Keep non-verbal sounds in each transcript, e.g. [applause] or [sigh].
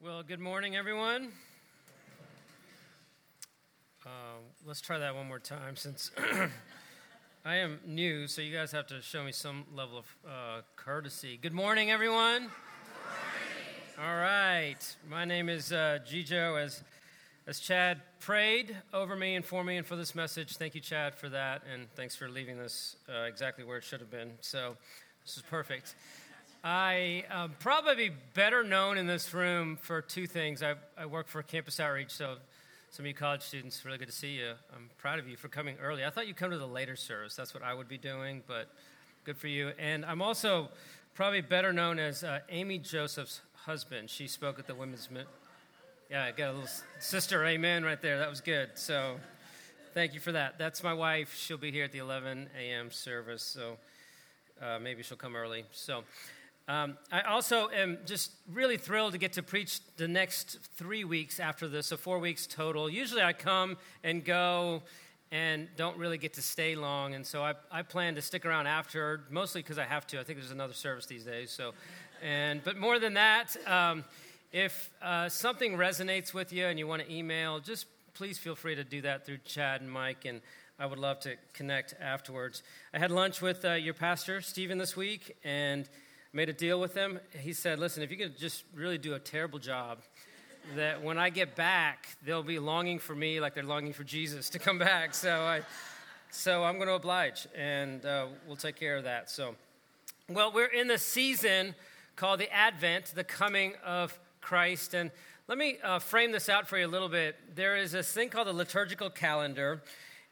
Well, good morning, everyone. Uh, let's try that one more time since [clears throat] I am new, so you guys have to show me some level of uh, courtesy. Good morning, everyone. Good morning. All right. My name is uh, Gijo. As, as Chad prayed over me and for me and for this message, thank you, Chad, for that, and thanks for leaving this uh, exactly where it should have been. So this is perfect. I um, probably better known in this room for two things. I, I work for Campus Outreach, so some of you college students, really good to see you. I'm proud of you for coming early. I thought you'd come to the later service. That's what I would be doing, but good for you. And I'm also probably better known as uh, Amy Joseph's husband. She spoke at the women's. Mi- yeah, I got a little sister amen right there. That was good. So thank you for that. That's my wife. She'll be here at the 11 a.m. service, so uh, maybe she'll come early. So. Um, I also am just really thrilled to get to preach the next three weeks after this, so four weeks total. Usually I come and go and don't really get to stay long, and so I, I plan to stick around after, mostly because I have to. I think there's another service these days. So, and but more than that, um, if uh, something resonates with you and you want to email, just please feel free to do that through Chad and Mike, and I would love to connect afterwards. I had lunch with uh, your pastor Stephen this week, and made a deal with him. He said, Listen, if you could just really do a terrible job, that when I get back, they'll be longing for me like they're longing for Jesus to come back. So, I, so I'm going to oblige, and uh, we'll take care of that. So, well, we're in the season called the Advent, the coming of Christ. And let me uh, frame this out for you a little bit. There is this thing called the liturgical calendar.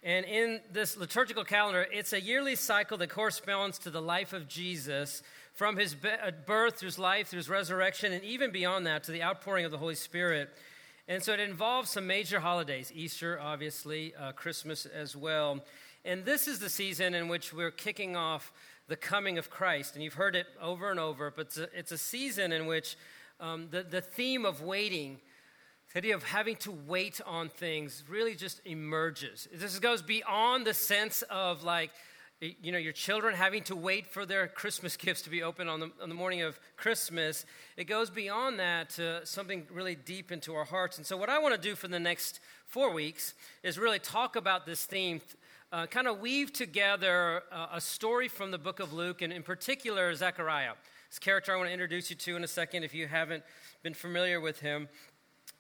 And in this liturgical calendar, it's a yearly cycle that corresponds to the life of Jesus from his uh, birth through his life, through his resurrection, and even beyond that to the outpouring of the Holy Spirit. And so it involves some major holidays Easter, obviously, uh, Christmas as well. And this is the season in which we're kicking off the coming of Christ. And you've heard it over and over, but it's a, it's a season in which um, the, the theme of waiting, the idea of having to wait on things, really just emerges. This goes beyond the sense of like, you know, your children having to wait for their Christmas [laughs] gifts to be open on the, on the morning of Christmas. It goes beyond that to something really deep into our hearts. And so, what I want to do for the next four weeks is really talk about this theme, uh, kind of weave together uh, a story from the book of Luke, and in particular, Zechariah. This character I want to introduce you to in a second if you haven't been familiar with him.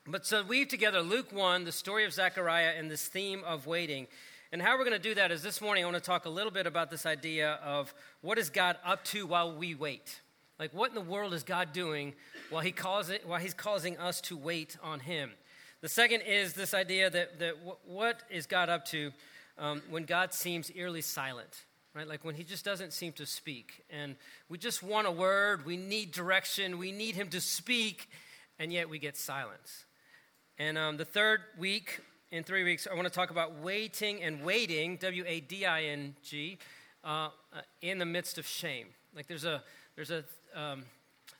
But so, weave together Luke 1, the story of Zechariah, and this theme of waiting. And how we're going to do that is this morning I want to talk a little bit about this idea of what is God up to while we wait. Like, what in the world is God doing while, he calls it, while He's causing us to wait on Him? The second is this idea that, that what is God up to um, when God seems eerily silent, right? Like when He just doesn't seem to speak. And we just want a word, we need direction, we need Him to speak, and yet we get silence. And um, the third week, in three weeks, I want to talk about waiting and wading, W A D I N G, uh, uh, in the midst of shame. Like there's a, there's a, um,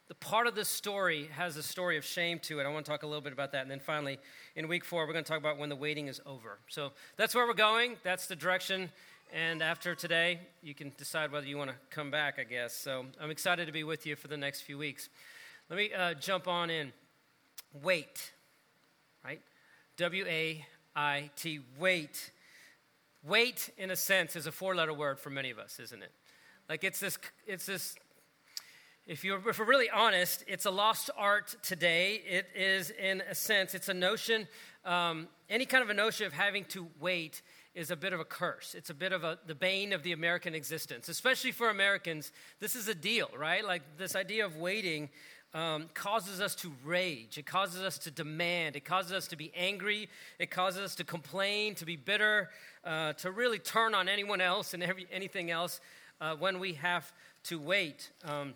the part of this story has a story of shame to it. I want to talk a little bit about that. And then finally, in week four, we're going to talk about when the waiting is over. So that's where we're going. That's the direction. And after today, you can decide whether you want to come back, I guess. So I'm excited to be with you for the next few weeks. Let me uh, jump on in. Wait, right? W A I T, wait. Wait, in a sense, is a four letter word for many of us, isn't it? Like it's this, it's this, if, you're, if we're really honest, it's a lost art today. It is, in a sense, it's a notion, um, any kind of a notion of having to wait is a bit of a curse. It's a bit of a, the bane of the American existence, especially for Americans. This is a deal, right? Like this idea of waiting um, causes us to rage. It causes us to demand. It causes us to be angry. It causes us to complain, to be bitter, uh, to really turn on anyone else and every, anything else uh, when we have to wait. Um,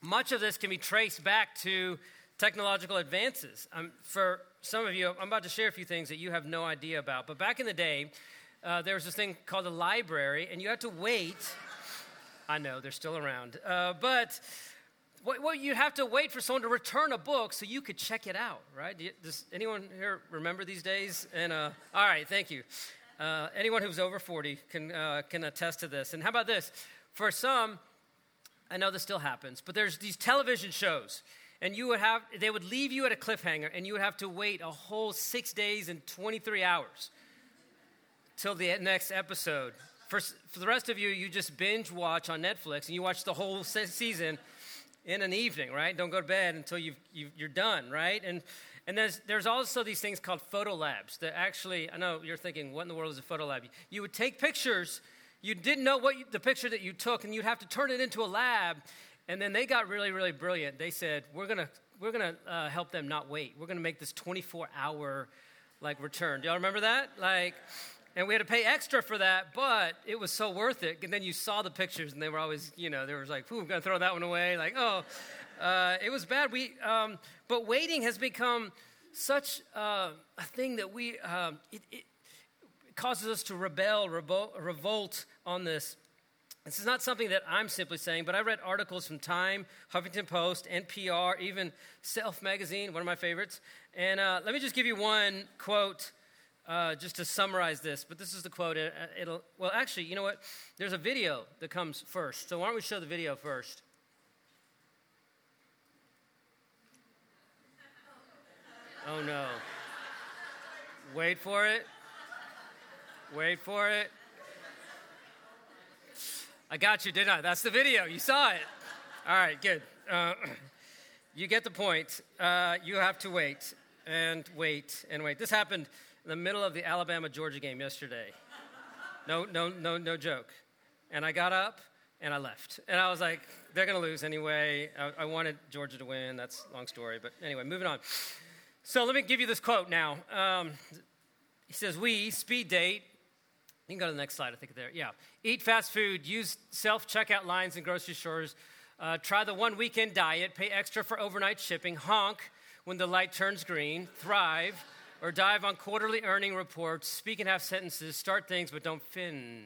much of this can be traced back to technological advances. Um, for some of you, I'm about to share a few things that you have no idea about. But back in the day, uh, there was this thing called a library, and you had to wait. I know, they're still around. Uh, but well, you have to wait for someone to return a book so you could check it out, right? Does anyone here remember these days? And uh, all right, thank you. Uh, anyone who's over 40 can, uh, can attest to this. And how about this? For some, I know this still happens, but there's these television shows, and you would have, they would leave you at a cliffhanger, and you would have to wait a whole six days and 23 hours till the next episode. For, for the rest of you, you just binge watch on Netflix, and you watch the whole se- season in an evening, right? Don't go to bed until you've, you are done, right? And and there's, there's also these things called photo labs that actually, I know you're thinking, what in the world is a photo lab? You would take pictures, you didn't know what you, the picture that you took, and you'd have to turn it into a lab. And then they got really, really brilliant. They said, we're going to we're gonna, uh, help them not wait. We're going to make this 24 hour like return. Do y'all remember that? Like, and we had to pay extra for that, but it was so worth it. And then you saw the pictures, and they were always, you know, they were like, "Ooh, I'm gonna throw that one away." Like, oh, uh, it was bad. We, um, but waiting has become such uh, a thing that we um, it, it, causes us to rebel, revolt on this. This is not something that I'm simply saying, but I read articles from Time, Huffington Post, NPR, even Self Magazine, one of my favorites. And uh, let me just give you one quote uh, just to summarize this. But this is the quote. It, will well, actually, you know what? There's a video that comes first. So why don't we show the video first? Oh no. Wait for it. Wait for it. I got you, did I? That's the video. You saw it. All right, good. Uh, [clears throat] you get the point. Uh, you have to wait and wait and wait. This happened in the middle of the Alabama Georgia game yesterday. No, no, no, no joke. And I got up and I left. And I was like, they're going to lose anyway. I, I wanted Georgia to win. That's a long story. But anyway, moving on. So let me give you this quote now. Um, he says, We, speed date, you can go to the next slide, I think there. Yeah. Eat fast food, use self checkout lines in grocery stores, uh, try the one weekend diet, pay extra for overnight shipping, honk when the light turns green, thrive, or dive on quarterly earning reports, speak in half sentences, start things but don't fin.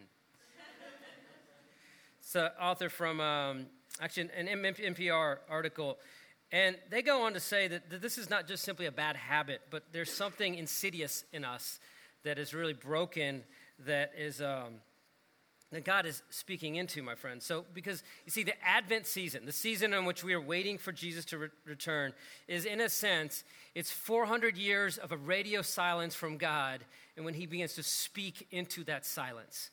it's an author from um, actually an NPR article. And they go on to say that, that, this is not just simply a bad habit, but there's something insidious in us that is really broken, that is um, that God is speaking into, my friends. So, because you see, the Advent season, the season in which we are waiting for Jesus to re- return, is in a sense, it's 400 years of a radio silence from God, and when He begins to speak into that silence.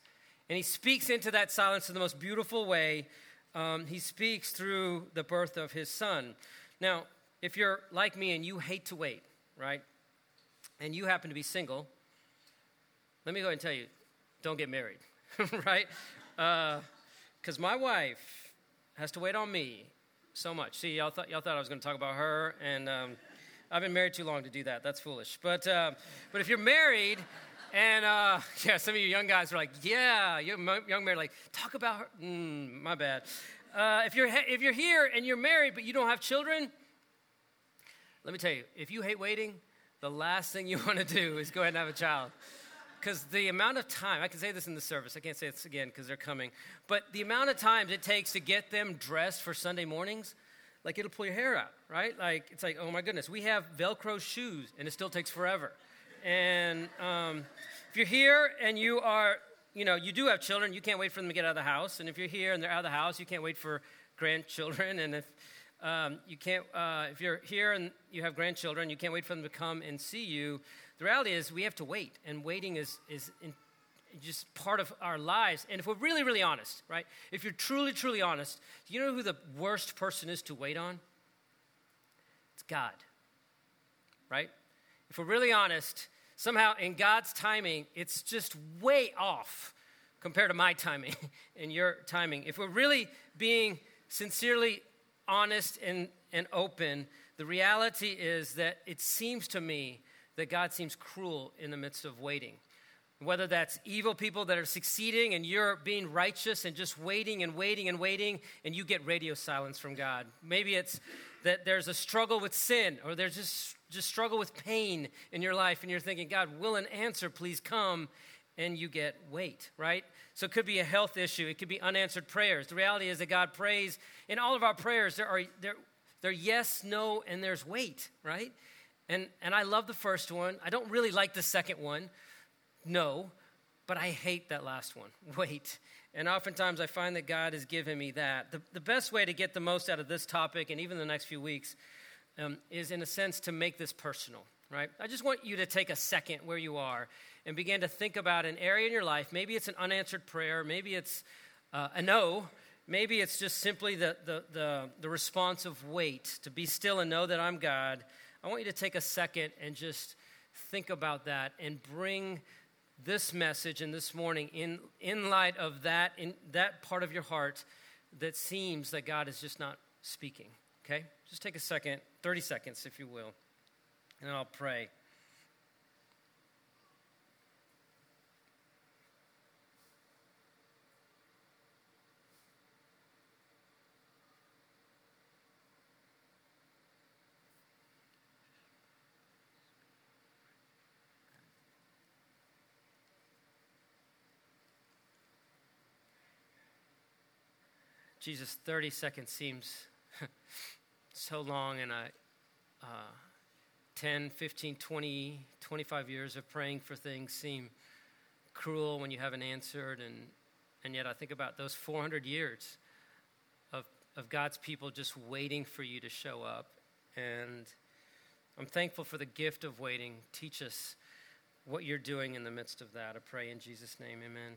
And He speaks into that silence in the most beautiful way. Um, he speaks through the birth of His Son. Now, if you're like me and you hate to wait, right, and you happen to be single, let me go ahead and tell you don't get married, [laughs] right? Because uh, my wife has to wait on me so much. See, y'all thought, y'all thought I was going to talk about her, and um, I've been married too long to do that. That's foolish. But, uh, but if you're married, and uh, [laughs] yeah, some of you young guys are like, yeah, young, young married, like, talk about her. Mm, my bad. Uh, if, you're, if you're here and you're married but you don't have children, let me tell you, if you hate waiting, the last thing you [laughs] want to do is go ahead and have a child. Because the amount of time, I can say this in the service, I can't say this again because they're coming, but the amount of times it takes to get them dressed for Sunday mornings, like it'll pull your hair out, right? Like, it's like, oh my goodness, we have Velcro shoes and it still takes forever. And um, if you're here and you are you know, you do have children, you can't wait for them to get out of the house. And if you're here and they're out of the house, you can't wait for grandchildren. [laughs] And if um, you can't, uh, if you're here and you have grandchildren, you can't wait for them to come and see you. The reality is, we have to wait, and waiting is is in, just part of our lives. And if we're really, really honest, right? If you're truly, truly honest, you know who the worst person is to wait on? It's God, right? If we're really honest, somehow in God's timing, it's just way off compared to my timing [laughs] and your timing. If we're really being sincerely honest and, and open, the reality is that it seems to me that God seems cruel in the midst of waiting. Whether that's evil people that are succeeding and you're being righteous and just waiting and waiting and waiting and you get radio silence from God. Maybe it's that there's a struggle with sin or there's just just struggle with pain in your life and you're thinking, God, will an answer please come? And you get wait, right? So it could be a health issue. It could be unanswered prayers. The reality is that God prays in all of our prayers. There are there, there yes, no, and there's wait, right? And and I love the first one. I don't really like the second one. No, but I hate that last one. [laughs] Wait. And oftentimes I find that God has given me that. The, the best way to get the most out of this topic and even the next few weeks um, is, in a sense, to make this personal, right? I just want you to take a second where you are and begin to think about an area in your life. Maybe it's an unanswered prayer, maybe it's uh, a no, maybe it's just simply the, the, the, the response of wait, to be still and know that I'm God. I want you to take a second and just think about that and bring this message and this morning in, in light of that, in that part of your heart that seems that God is just not speaking. Okay? Just take a second, 30 seconds, if you will, and I'll pray. Jesus, 30 seconds seems [laughs] so long, and I, uh, 10, 15, 20, 25 years of praying for things seem cruel when you haven't answered. And, and yet I think about those 400 years of, of God's people just waiting for you to show up. And I'm thankful for the gift of waiting. Teach us what you're doing in the midst of that. I pray in Jesus' name, amen.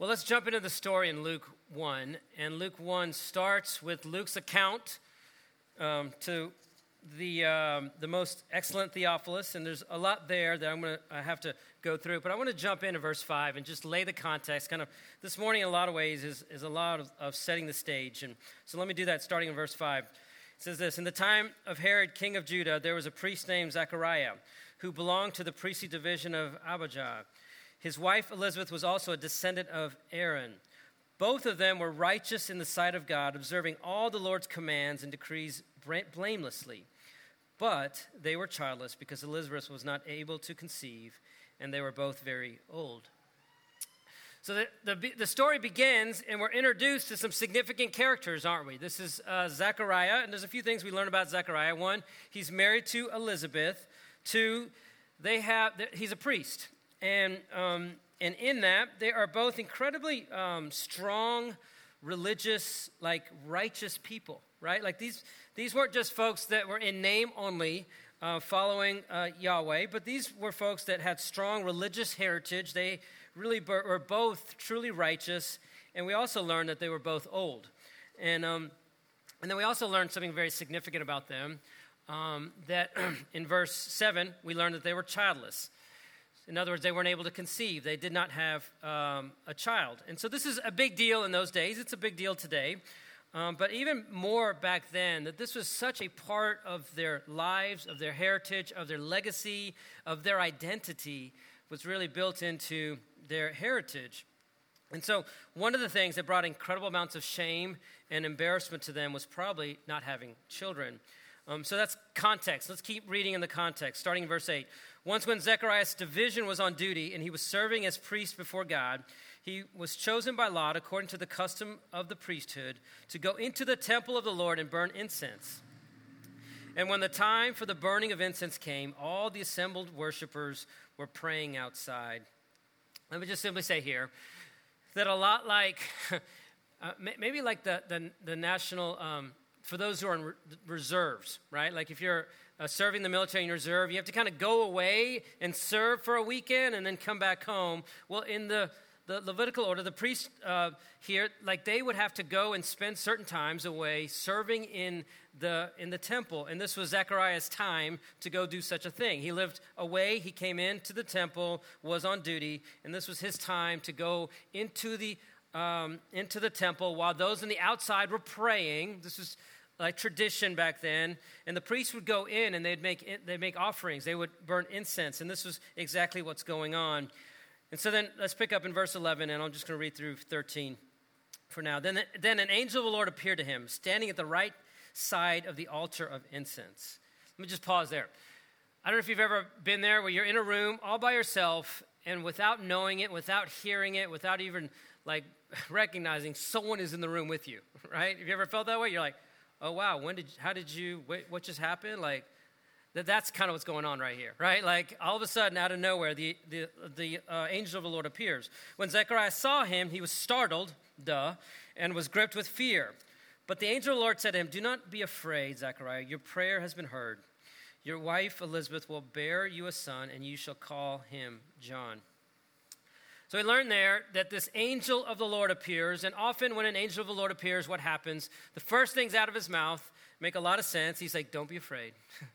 Well, let's jump into the story in Luke 1. And Luke 1 starts with Luke's account um, to the, um, the most excellent Theophilus. And there's a lot there that I'm going to have to go through. But I want to jump into verse 5 and just lay the context. Kind of this morning, in a lot of ways, is, is a lot of, of setting the stage. And so let me do that starting in verse 5. It says this In the time of Herod, king of Judah, there was a priest named Zechariah who belonged to the priestly division of Abijah. His wife Elizabeth was also a descendant of Aaron. Both of them were righteous in the sight of God, observing all the Lord's commands and decrees blamelessly. But they were childless because Elizabeth was not able to conceive, and they were both very old. So the, the, the, story begins, and we're introduced to some significant characters, aren't we? This is uh, Zechariah, and there's a few things we learn about Zechariah. One, he's married to Elizabeth. Two, they have, he's a priest. And, um, and in that, they are both incredibly um, strong, religious, like righteous people, right? Like these, these weren't just folks that were in name only uh, following uh, Yahweh, but these were folks that had strong religious heritage. They really were both truly righteous, and we also learned that they were both old. And, um, and then we also learned something very significant about them um, that [clears throat] in verse 7, we learned that they were childless. In other words, they weren't able to conceive. They did not have um, a child. And so this is a big deal in those days. It's a big deal today. Um, but even more back then, that this was such a part of their lives, of their heritage, of their legacy, of their identity, was really built into their heritage. And so, one of the things that brought incredible amounts of shame and embarrassment to them was probably not having children. Um, so, that's context. Let's keep reading in the context, starting in verse 8. Once, when Zechariah's division was on duty and he was serving as priest before God, he was chosen by Lot, according to the custom of the priesthood, to go into the temple of the Lord and burn incense. And when the time for the burning of incense came, all the assembled worshippers were praying outside. Let me just simply say here that a lot like, [laughs] uh, maybe like the, the, the national, um, for those who are in reserves, right? Like if you're uh, serving the military in reserve, you have to kind of go away and serve for a weekend and then come back home. Well, in the the Levitical order, the priests uh, here, like they would have to go and spend certain times away serving in the in the temple, and this was Zechariah's time to go do such a thing. He lived away. He came into the temple, was on duty, and this was his time to go into the um, into the temple while those on the outside were praying. This was like tradition back then. And the priests would go in and they'd make, they'd make offerings, they would burn incense. And this was exactly what's going on. And so then let's pick up in verse 11, and I'm just going to read through 13 for now. Then, then an angel of the Lord appeared to him, standing at the right side of the altar of incense. Let me just pause there. I don't know if you've ever been there where you're in a room all by yourself, and without knowing it, without hearing it, without even like [laughs] recognizing someone is in the room with you, [laughs] right? Have you ever felt that way? You're like, oh wow, when did, how did you, what just happened? Like, that that's kind of what's going on right here, right? Like all of a sudden, out of nowhere, the, the, the uh, angel of the Lord appears. When Zechariah saw him, he was startled, duh, and was gripped with fear. But the angel of the Lord said to him, Do not be afraid, Zechariah. Your prayer has been heard. Your wife Elizabeth will bear you a son, and you shall call him John. So we learn there that this angel of the Lord appears, and often when an angel of the Lord appears, what happens? The first things out of his mouth make a lot of sense. He's like, "Don't be afraid.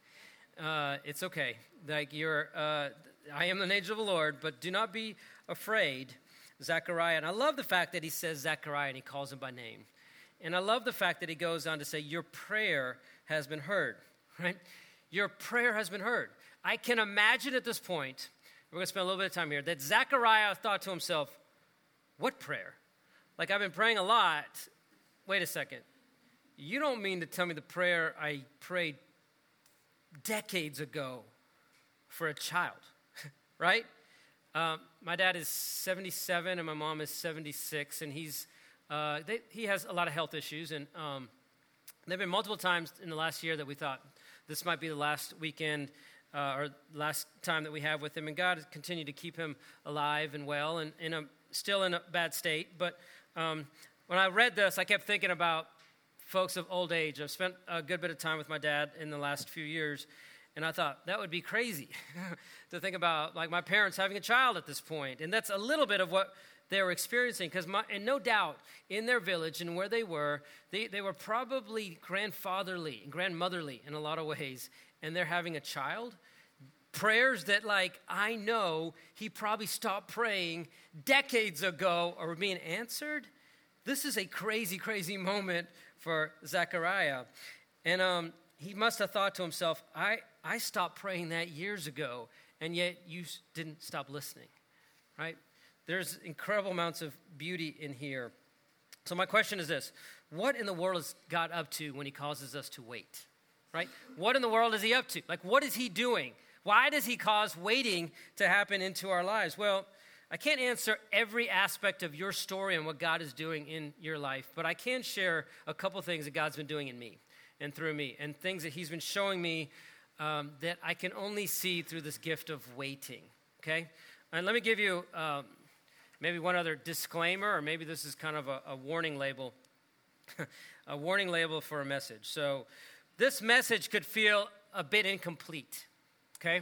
[laughs] uh, it's okay. Like you're, uh, I am the angel of the Lord, but do not be afraid." Zechariah, and I love the fact that he says Zechariah and he calls him by name, and I love the fact that he goes on to say, "Your prayer has been heard." [laughs] Right? Your prayer has been heard. I can imagine at this point we're going to spend a little bit of time here, that Zechariah thought to himself, What prayer? Like, I've been praying a lot. Wait a second. You don't mean to tell me the prayer I prayed decades ago for a child, [laughs] right? Um, my dad is 77 and my mom is 76, and he's, uh, they, he has a lot of health issues. And um, there have been multiple times in the last year that we thought this might be the last weekend uh, or last time that we have with him. And God continued to keep him alive and well and in a, still in a bad state. But um, when I read this, I kept thinking about folks of old age. I've spent a good bit of time with my dad in the last few years. And I thought that would be crazy [laughs] to think about, like my parents having a child at this point. And that's a little bit of what they were experiencing. Because, and no doubt, in their village and where they were, they, they were probably grandfatherly and grandmotherly in a lot of ways and they're having a child, prayers that, like, I know he probably stopped praying decades ago are being answered. This is a crazy, crazy moment for Zechariah. And um, he must have thought to himself, I, I stopped praying that years ago, and yet you didn't stop listening, right? There's incredible amounts of beauty in here. So, my question is this What in the world is God up to when he causes us to wait? Right? What in the world is he up to? Like, what is he doing? Why does he cause waiting to happen into our lives? Well, I can't answer every aspect of your story and what God is doing in your life, but I can share a couple things that God's been doing in me and through me, and things that He's been showing me um, that I can only see through this gift of waiting. Okay? And let me give you um, maybe one other disclaimer, or maybe this is kind of a, a warning label, [laughs] a warning label for a message. So, this message could feel a bit incomplete, okay?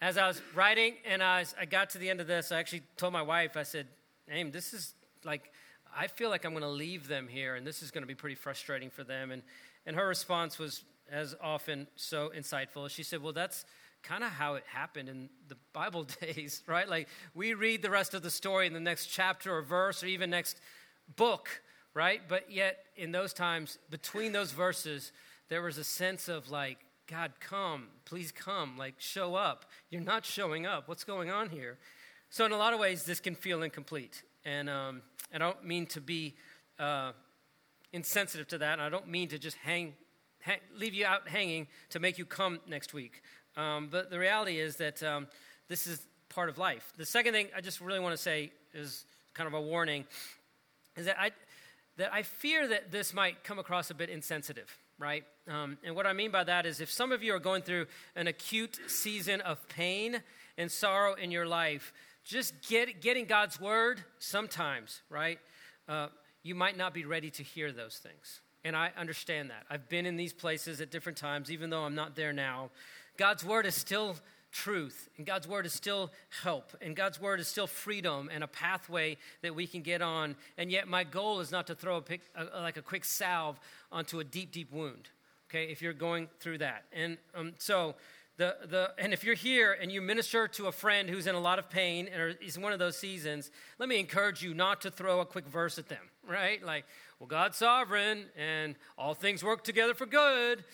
As I was writing and I, was, I got to the end of this, I actually told my wife, I said, Aim, this is like, I feel like I'm going to leave them here, and this is going to be pretty frustrating for them. And, and her response was, as often, so insightful. She said, Well, that's kind of how it happened in the [laughs] Bible days, right? Like, we read the rest of the story in the next chapter or verse or even next book, right? But yet, in those times, between those verses, there was a sense of like, God, come, please come, like, show up. You're not showing up. What's going on here? So, in a lot of ways, this can feel incomplete. And um, I don't mean to be uh, insensitive to that. And I don't mean to just hang, hang, leave you out hanging to make you come next week. Um, but the reality is that um, this is part of life. The second thing I just really want to say is kind of a warning is that I, that I fear that this might come across a bit insensitive right? Um, and what I mean by that is if some of you are going through an acute season of pain and sorrow in your life, just get, getting God's word sometimes, right? Uh, you might not be ready to hear those things. And I understand that. I've been in these places at different times, even though I'm not there now. God's word is still truth, and God's word is still help, and God's word is still freedom and a pathway that we can get on. And yet, my goal is not to throw a, a like a quick salve onto a deep, deep wound. Okay, if you're going through that, and um, so the the and if you're here and you minister to a friend who's in a lot of pain and is one of those seasons, let me encourage you not to throw a quick verse at them. Right, like, well, God's sovereign and all things work together for good.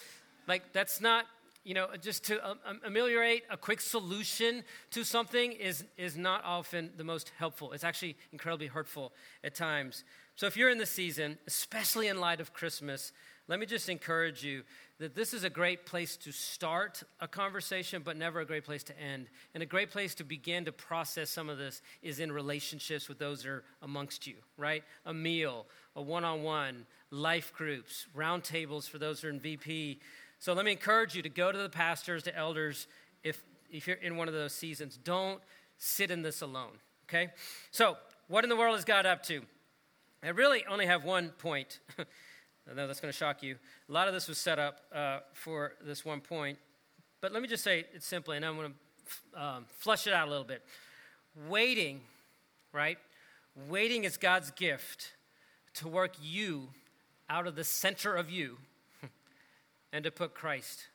Like that's not you know, just to um, um, ameliorate a quick solution to something is, is not often the most helpful. It's actually incredibly hurtful at times. So if you're in the season, especially in light of Christmas, let me just encourage you that this is a great place to start a conversation, but never a great place to end. And a great place to begin to process some of this is in relationships with those that are amongst you, right? A meal, a one on one, life groups, roundtables for those who are in VP, So let me encourage you to go to the pastors, to elders, if, if you're in one of those seasons. Don't sit in this alone, okay? So, what in the world is God up to? I really only have one point. [laughs] I know that's going to shock you. A lot of this was set up uh, for this one point. But let me just say it simply, and I'm going to um, flush it out a little bit. Waiting, right? Waiting is God's gift to work you out of the center of you and to put Christ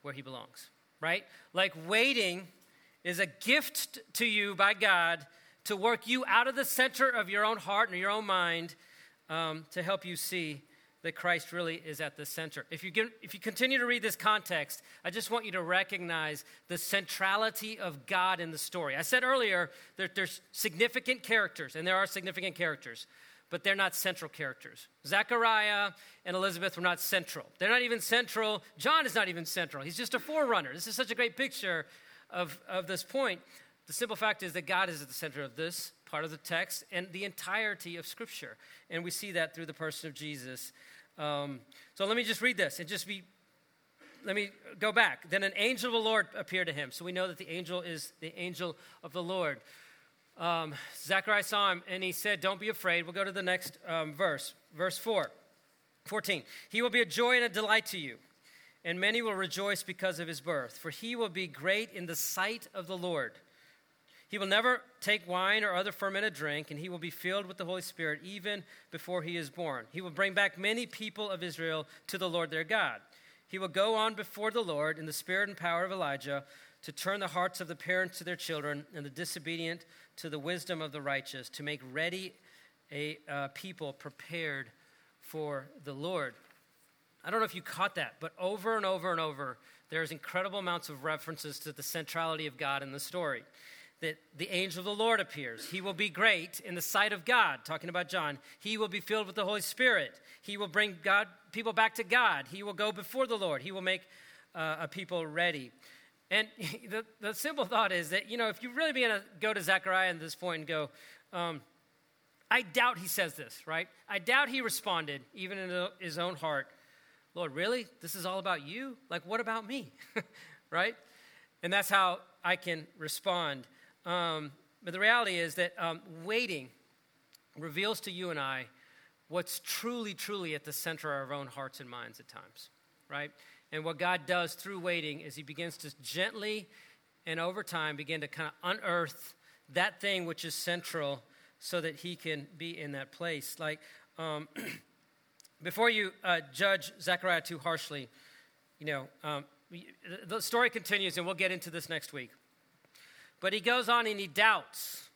where he belongs, right? Like waiting is a gift to you by God to work you out of the center of your own heart and your own mind um, to help you see that Christ really is at the center. If you, get, if you continue to read this context, I just want you to recognize the centrality of God in the story. I said earlier that there's significant characters, and there are significant characters, but they're not central characters. Zechariah and Elizabeth were not central. They're not even central. John is not even central. He's just a forerunner. This is such a great picture of, of this point. The simple fact is that God is at the center of this part of the text and the entirety of Scripture. And we see that through the person of Jesus. Um, so let me just read this and just be, let me go back. Then an angel of the Lord appeared to him. So we know that the angel is the angel of the Lord. Um, Zechariah saw him and he said, Don't be afraid. We'll go to the next um, verse, verse 4, 14. He will be a joy and a delight to you, and many will rejoice because of his birth, for he will be great in the sight of the Lord. He will never take wine or other fermented drink, and he will be filled with the Holy Spirit even before he is born. He will bring back many people of Israel to the Lord their God. He will go on before the Lord in the spirit and power of Elijah to turn the hearts of the parents to their children and the disobedient to the wisdom of the righteous, to make ready a uh, people prepared for the Lord. I don't know if you caught that, but over and over and over, there's incredible amounts of references to the centrality of God in the story that the angel of the Lord appears. He will be great in the sight of God, talking about John. He will be filled with the Holy Spirit. He will bring God, people back to God. He will go before the Lord. He will make uh, a people ready. And [laughs] the, the simple thought is that, you know, if you really begin to go to Zechariah at this point and go, um, I doubt he says this, right? I doubt he responded, even in his own heart, Lord, really? This is all about you? Like, what about me? [laughs] right? And that's how I can respond. Um, but the reality is that um, waiting reveals to you and I what's truly, truly at the center of our own hearts and minds at times, right? And what God does through waiting is He begins to gently and over time begin to kind of unearth that thing which is central so that He can be in that place. Like, um, [clears throat] before you uh, judge Zechariah too harshly, you know, um, the story continues, and we'll get into this next week. But he goes on and he doubts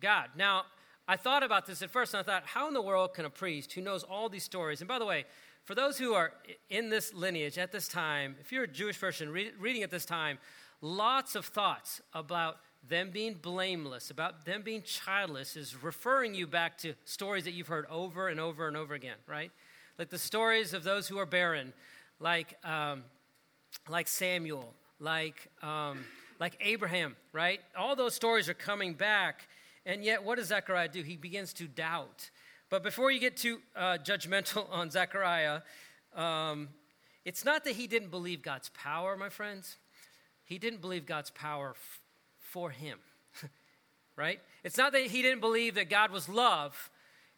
God. Now, I thought about this at first, and I thought, how in the world can a priest who knows all these stories, and by the way, for those who are in this lineage at this time, if you're a Jewish person read, reading at this time, lots of thoughts about them being blameless, about them being childless, is referring you back to stories that you've heard over and over and over again, right? Like the stories of those who are barren, like, um, like Samuel, like um, like Abraham, right? All those stories are coming back. And yet, what does Zechariah do? He begins to doubt. But before you get too uh, judgmental [laughs] on Zechariah, um, it's not that he didn't believe God's power, my friends. He didn't believe God's power f- for him, [laughs] right? It's not that he didn't believe that God was love.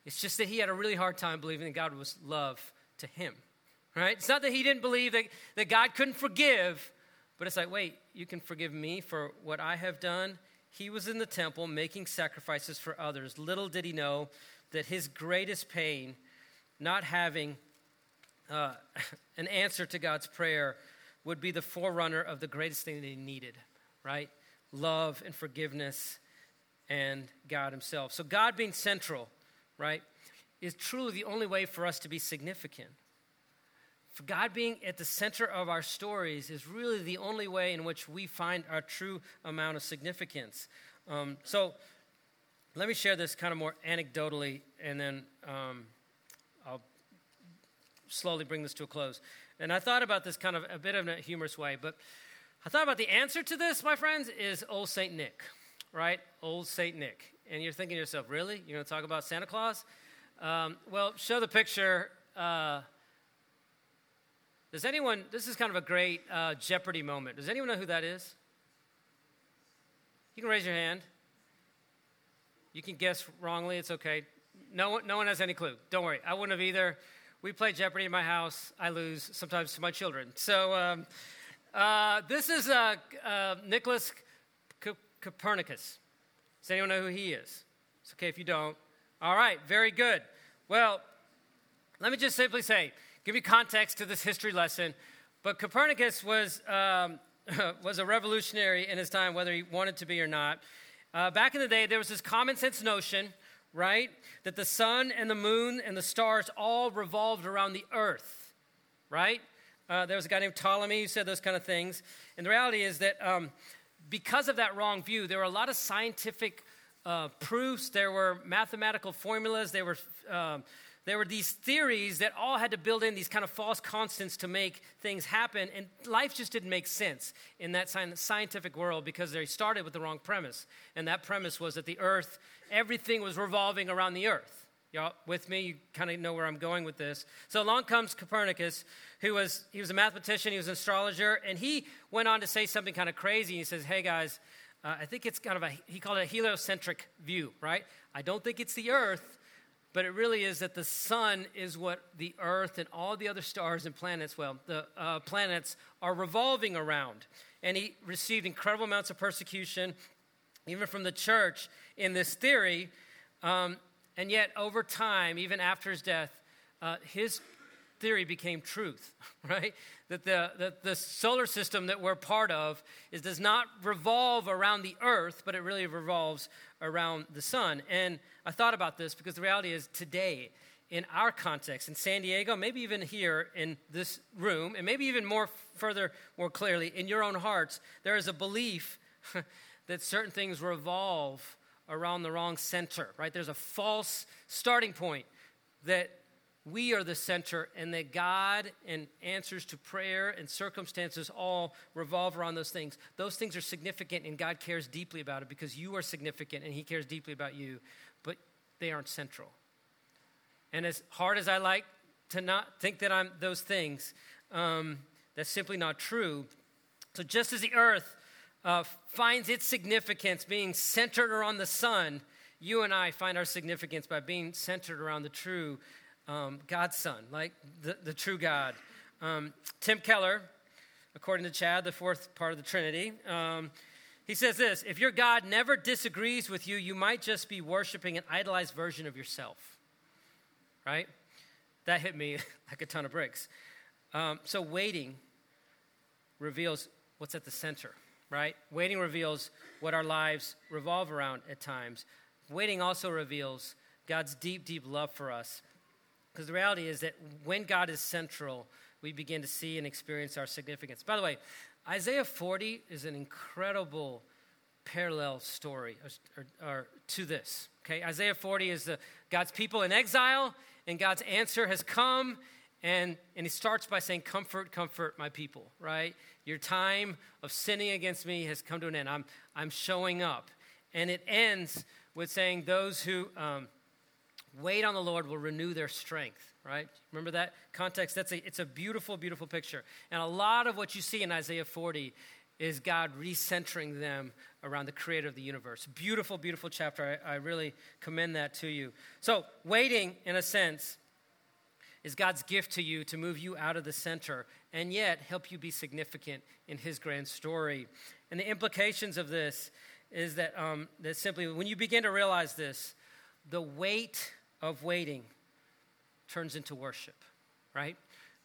It's just that he had a really hard time believing that God was love to him, right? It's not that he didn't believe that, that God couldn't forgive, but it's like, wait, you can forgive me for what I have done. He was in the temple making sacrifices for others. Little did he know that his greatest pain, not having uh, [laughs] an answer to God's prayer, would be the forerunner of the greatest thing that he needed, right? Love and forgiveness and God himself. So, God being central, right, is truly the only way for us to be significant. For God being at the center of our stories is really the only way in which we find our true amount of significance. Um, so let me share this kind of more anecdotally, and then um, I'll slowly bring this to a close. And I thought about this kind of a bit of a humorous way, but I thought about the answer to this, my friends, is old Saint Nick, right? Old Saint Nick. And you're thinking to yourself, really? You're going to talk about Santa Claus? Um, well, show the picture. Uh, Does anyone, this is kind of a great uh, Jeopardy moment. Does anyone know who that is? You can raise your hand. You can guess wrongly, it's okay. No one, no one has any clue. Don't worry, I wouldn't have either. We play Jeopardy in my house. I lose sometimes to my children. So um, uh, this is uh, uh, Nicholas C- Copernicus. Does anyone know who he is? It's okay if you don't. All right, very good. Well, let me just simply say, give you context to this history lesson. But Copernicus was, um, [laughs] was a revolutionary in his time, whether he wanted to be or not. Uh, back in the day, there was this common sense notion, right, that the sun and the moon and the stars all revolved around the earth, right? Uh, there was a guy named Ptolemy who said those kind of things. And the reality is that um, because of that wrong view, there were a lot of scientific uh, proofs, there were mathematical formulas, there were. Um, there were these theories that all had to build in these kind of false constants to make things happen, and life just didn't make sense in that scientific world because they started with the wrong premise. And that premise was that the earth, everything was revolving around the earth. Y'all with me? You kind of know where I'm going with this. So along comes Copernicus, who was he was a mathematician, he was an astrologer, and he went on to say something kind of crazy. He says, "Hey guys, uh, I think it's kind of a he called it a heliocentric view, right? I don't think it's the Earth, but it really is that the sun is what the earth and all the other stars and planets, well, the uh, planets are revolving around. And he received incredible amounts of persecution, even from the church, in this theory. Um, and yet, over time, even after his death, uh, his theory became truth, [laughs] right? That the, that the solar system that we're part of is, does not revolve around the earth, but it really revolves around the sun. And I thought about this because the reality is today, in our context, in San Diego, maybe even here in this room, and maybe even more further, more clearly, in your own hearts, there is a belief [laughs] that certain things revolve around the wrong center, right? There's a false starting point that we are the center and that God and answers to prayer and circumstances all revolve around those things. Those things are significant and God cares deeply about it because you are significant and He cares deeply about you, but they aren't central. And as hard as I like to not think that I'm those things, um, that's simply not true. So just as the earth uh, finds its significance being centered around the sun, you and I find our significance by being centered around the true um, God's Son, like the, the true God. Um, Tim Keller, according to Chad, the fourth part of the Trinity, um, he says this If your God never disagrees with you, you might just be worshiping an idolized version of yourself. Right? That hit me [laughs] like a ton of bricks. Um, so, waiting reveals what's at the center, right? Waiting reveals what our lives revolve around at times. Waiting also reveals God's deep, deep love for us. Because the reality is that when God is central, we begin to see and experience our significance. By the way, Isaiah 40 is an incredible parallel story or, or, or to this. Okay, Isaiah 40 is the, God's people in exile, and God's answer has come, and, and he starts by saying, Comfort, comfort my people, right? Your time of sinning against me has come to an end. I'm, I'm showing up. And it ends with saying, Those who. Um, wait on the Lord will renew their strength, right? Remember that context? That's a, it's a beautiful, beautiful picture. And a lot of what you see in Isaiah 40 is God recentering them around the creator of the universe. Beautiful, beautiful chapter. I, I really commend that to you. So, waiting, in a sense, is God's gift to you to move you out of the center and yet help you be significant in His grand story. And the implications of this is that, um, that simply when you begin to realize this, the weight of waiting turns into worship, right?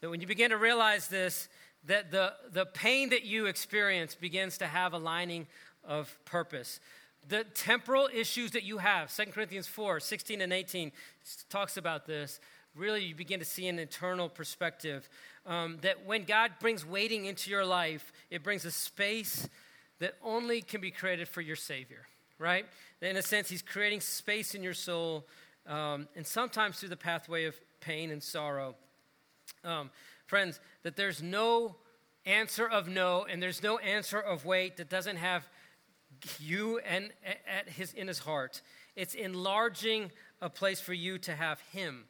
That when you begin to realize this, that the, the pain that you experience begins to have a lining of purpose. The temporal issues that you have, 2 Corinthians 4 16 and 18 talks about this. Really, you begin to see an eternal perspective. Um, that when God brings waiting into your life, it brings a space that only can be created for your Savior, right? In a sense, He's creating space in your soul um, and sometimes through the pathway of pain and sorrow. Um, friends, that there's no answer of no and there's no answer of wait that doesn't have you and at his in his heart. It's enlarging a place for you to have him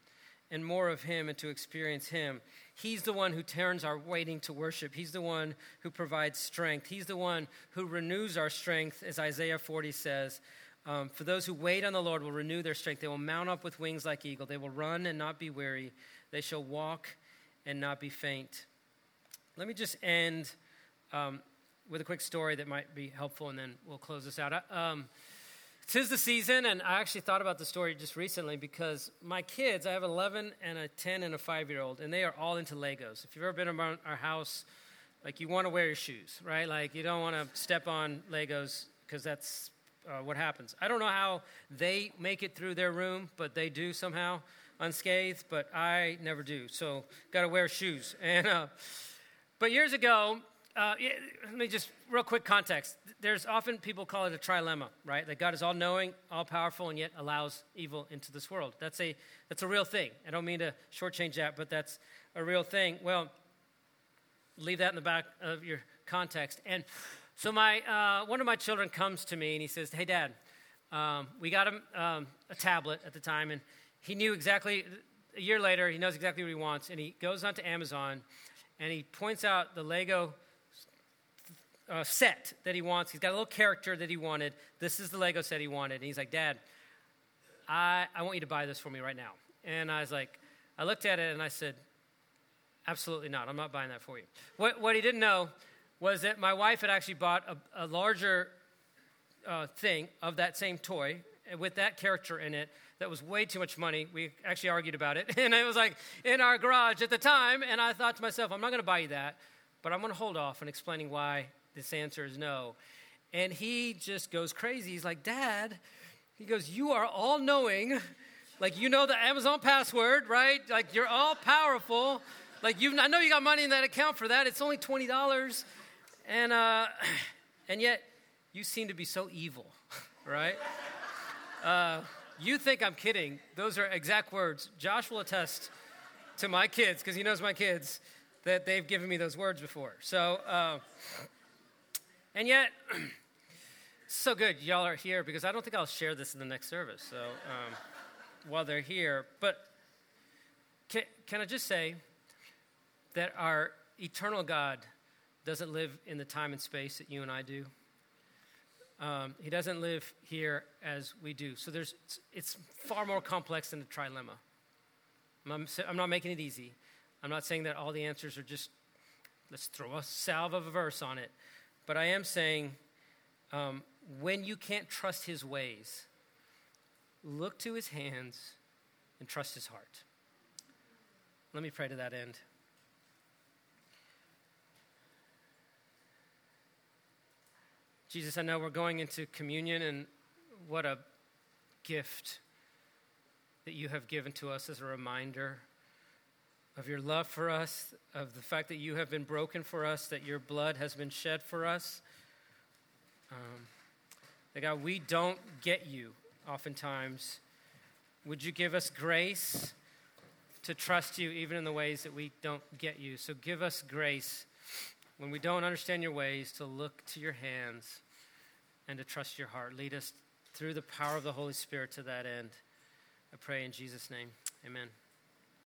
and more of Him and to experience Him. He's the one who turns our waiting to worship. He's the one who provides strength. He's the one who renews our strength, as Isaiah 40 says. Um, for those who wait on the Lord will renew their strength. They will mount up with wings like eagle. They will run and not be weary. They shall walk and not be faint. Let me just end um, with a quick story that might be helpful, and then we'll close this out. Um, Tis the season, and I actually thought about the story just recently because my kids, I have 11 and a 10 and a 5 year old, and they are all into Legos. If you've ever been around our house, like you want to wear your shoes, right? Like you don't want to step on Legos because that's uh, what happens. I don't know how they make it through their room, but they do somehow unscathed, but I never do. So got to wear shoes. [laughs] And, uh, but years ago, uh, let me just real quick context. There's often people call it a trilemma, right? That God is all knowing, all powerful, and yet allows evil into this world. That's a that's a real thing. I don't mean to shortchange that, but that's a real thing. Well, leave that in the back of your context. And so my uh, one of my children comes to me and he says, "Hey, Dad, um, we got him um, a tablet at the time, and he knew exactly. A year later, he knows exactly what he wants, and he goes onto Amazon, and he points out the Lego." uh, set that he wants. He's got a little character that he wanted. This is the Lego set he wanted. And he's like, Dad, I, I want you to buy this for me right now. And I was like, I looked at it and I said, Absolutely not. I'm not buying that for you. What, what he didn't know was that my wife had actually bought a, a larger uh, thing of that same toy with that character in it that was way too much money. We actually argued about it. [laughs] And it was like in our garage at the time. And I thought to myself, I'm not going to buy you that, but I'm going to hold off on explaining why this answer is no. And he just goes crazy. He's like, Dad, he goes, You are all knowing. Like, you know the Amazon password, right? Like, you're all powerful. Like, you I know you got money in that account for that. It's only $20. And, uh, [clears throat] and yet, you seem to be so evil, [laughs] right? Uh, you think I'm kidding. Those are exact words. Josh will attest to my kids, because he knows my kids, that they've given me those words before. So, uh, [clears throat] and yet, [clears throat] so good y'all are here because I don't think I'll share this in the next service. So um, while they're here, but can, can I just say that our eternal God doesn't live in the time and space that you and I do? Um, he doesn't live here as we do. So there's, it's, far more complex than a trilemma. I'm, I'm not making it easy. I'm not saying that all the answers are just, let's throw a salve of a verse on it. But I am saying um, when you can't trust his ways, look to his hands and trust his heart. Let me pray to that end. Jesus, I know we're going into communion, and what a gift that you have given to us as a reminder of your love for us, of the fact that you have been broken for us, that your blood has been shed for us. Um, that God, we don't get you oftentimes. Would you give us grace to trust you even in the ways that we don't get you? So give us grace when we don't understand your ways to look to your hands and to trust your heart. Lead us through the power of the Holy Spirit to that end. I pray in Jesus' name. Amen.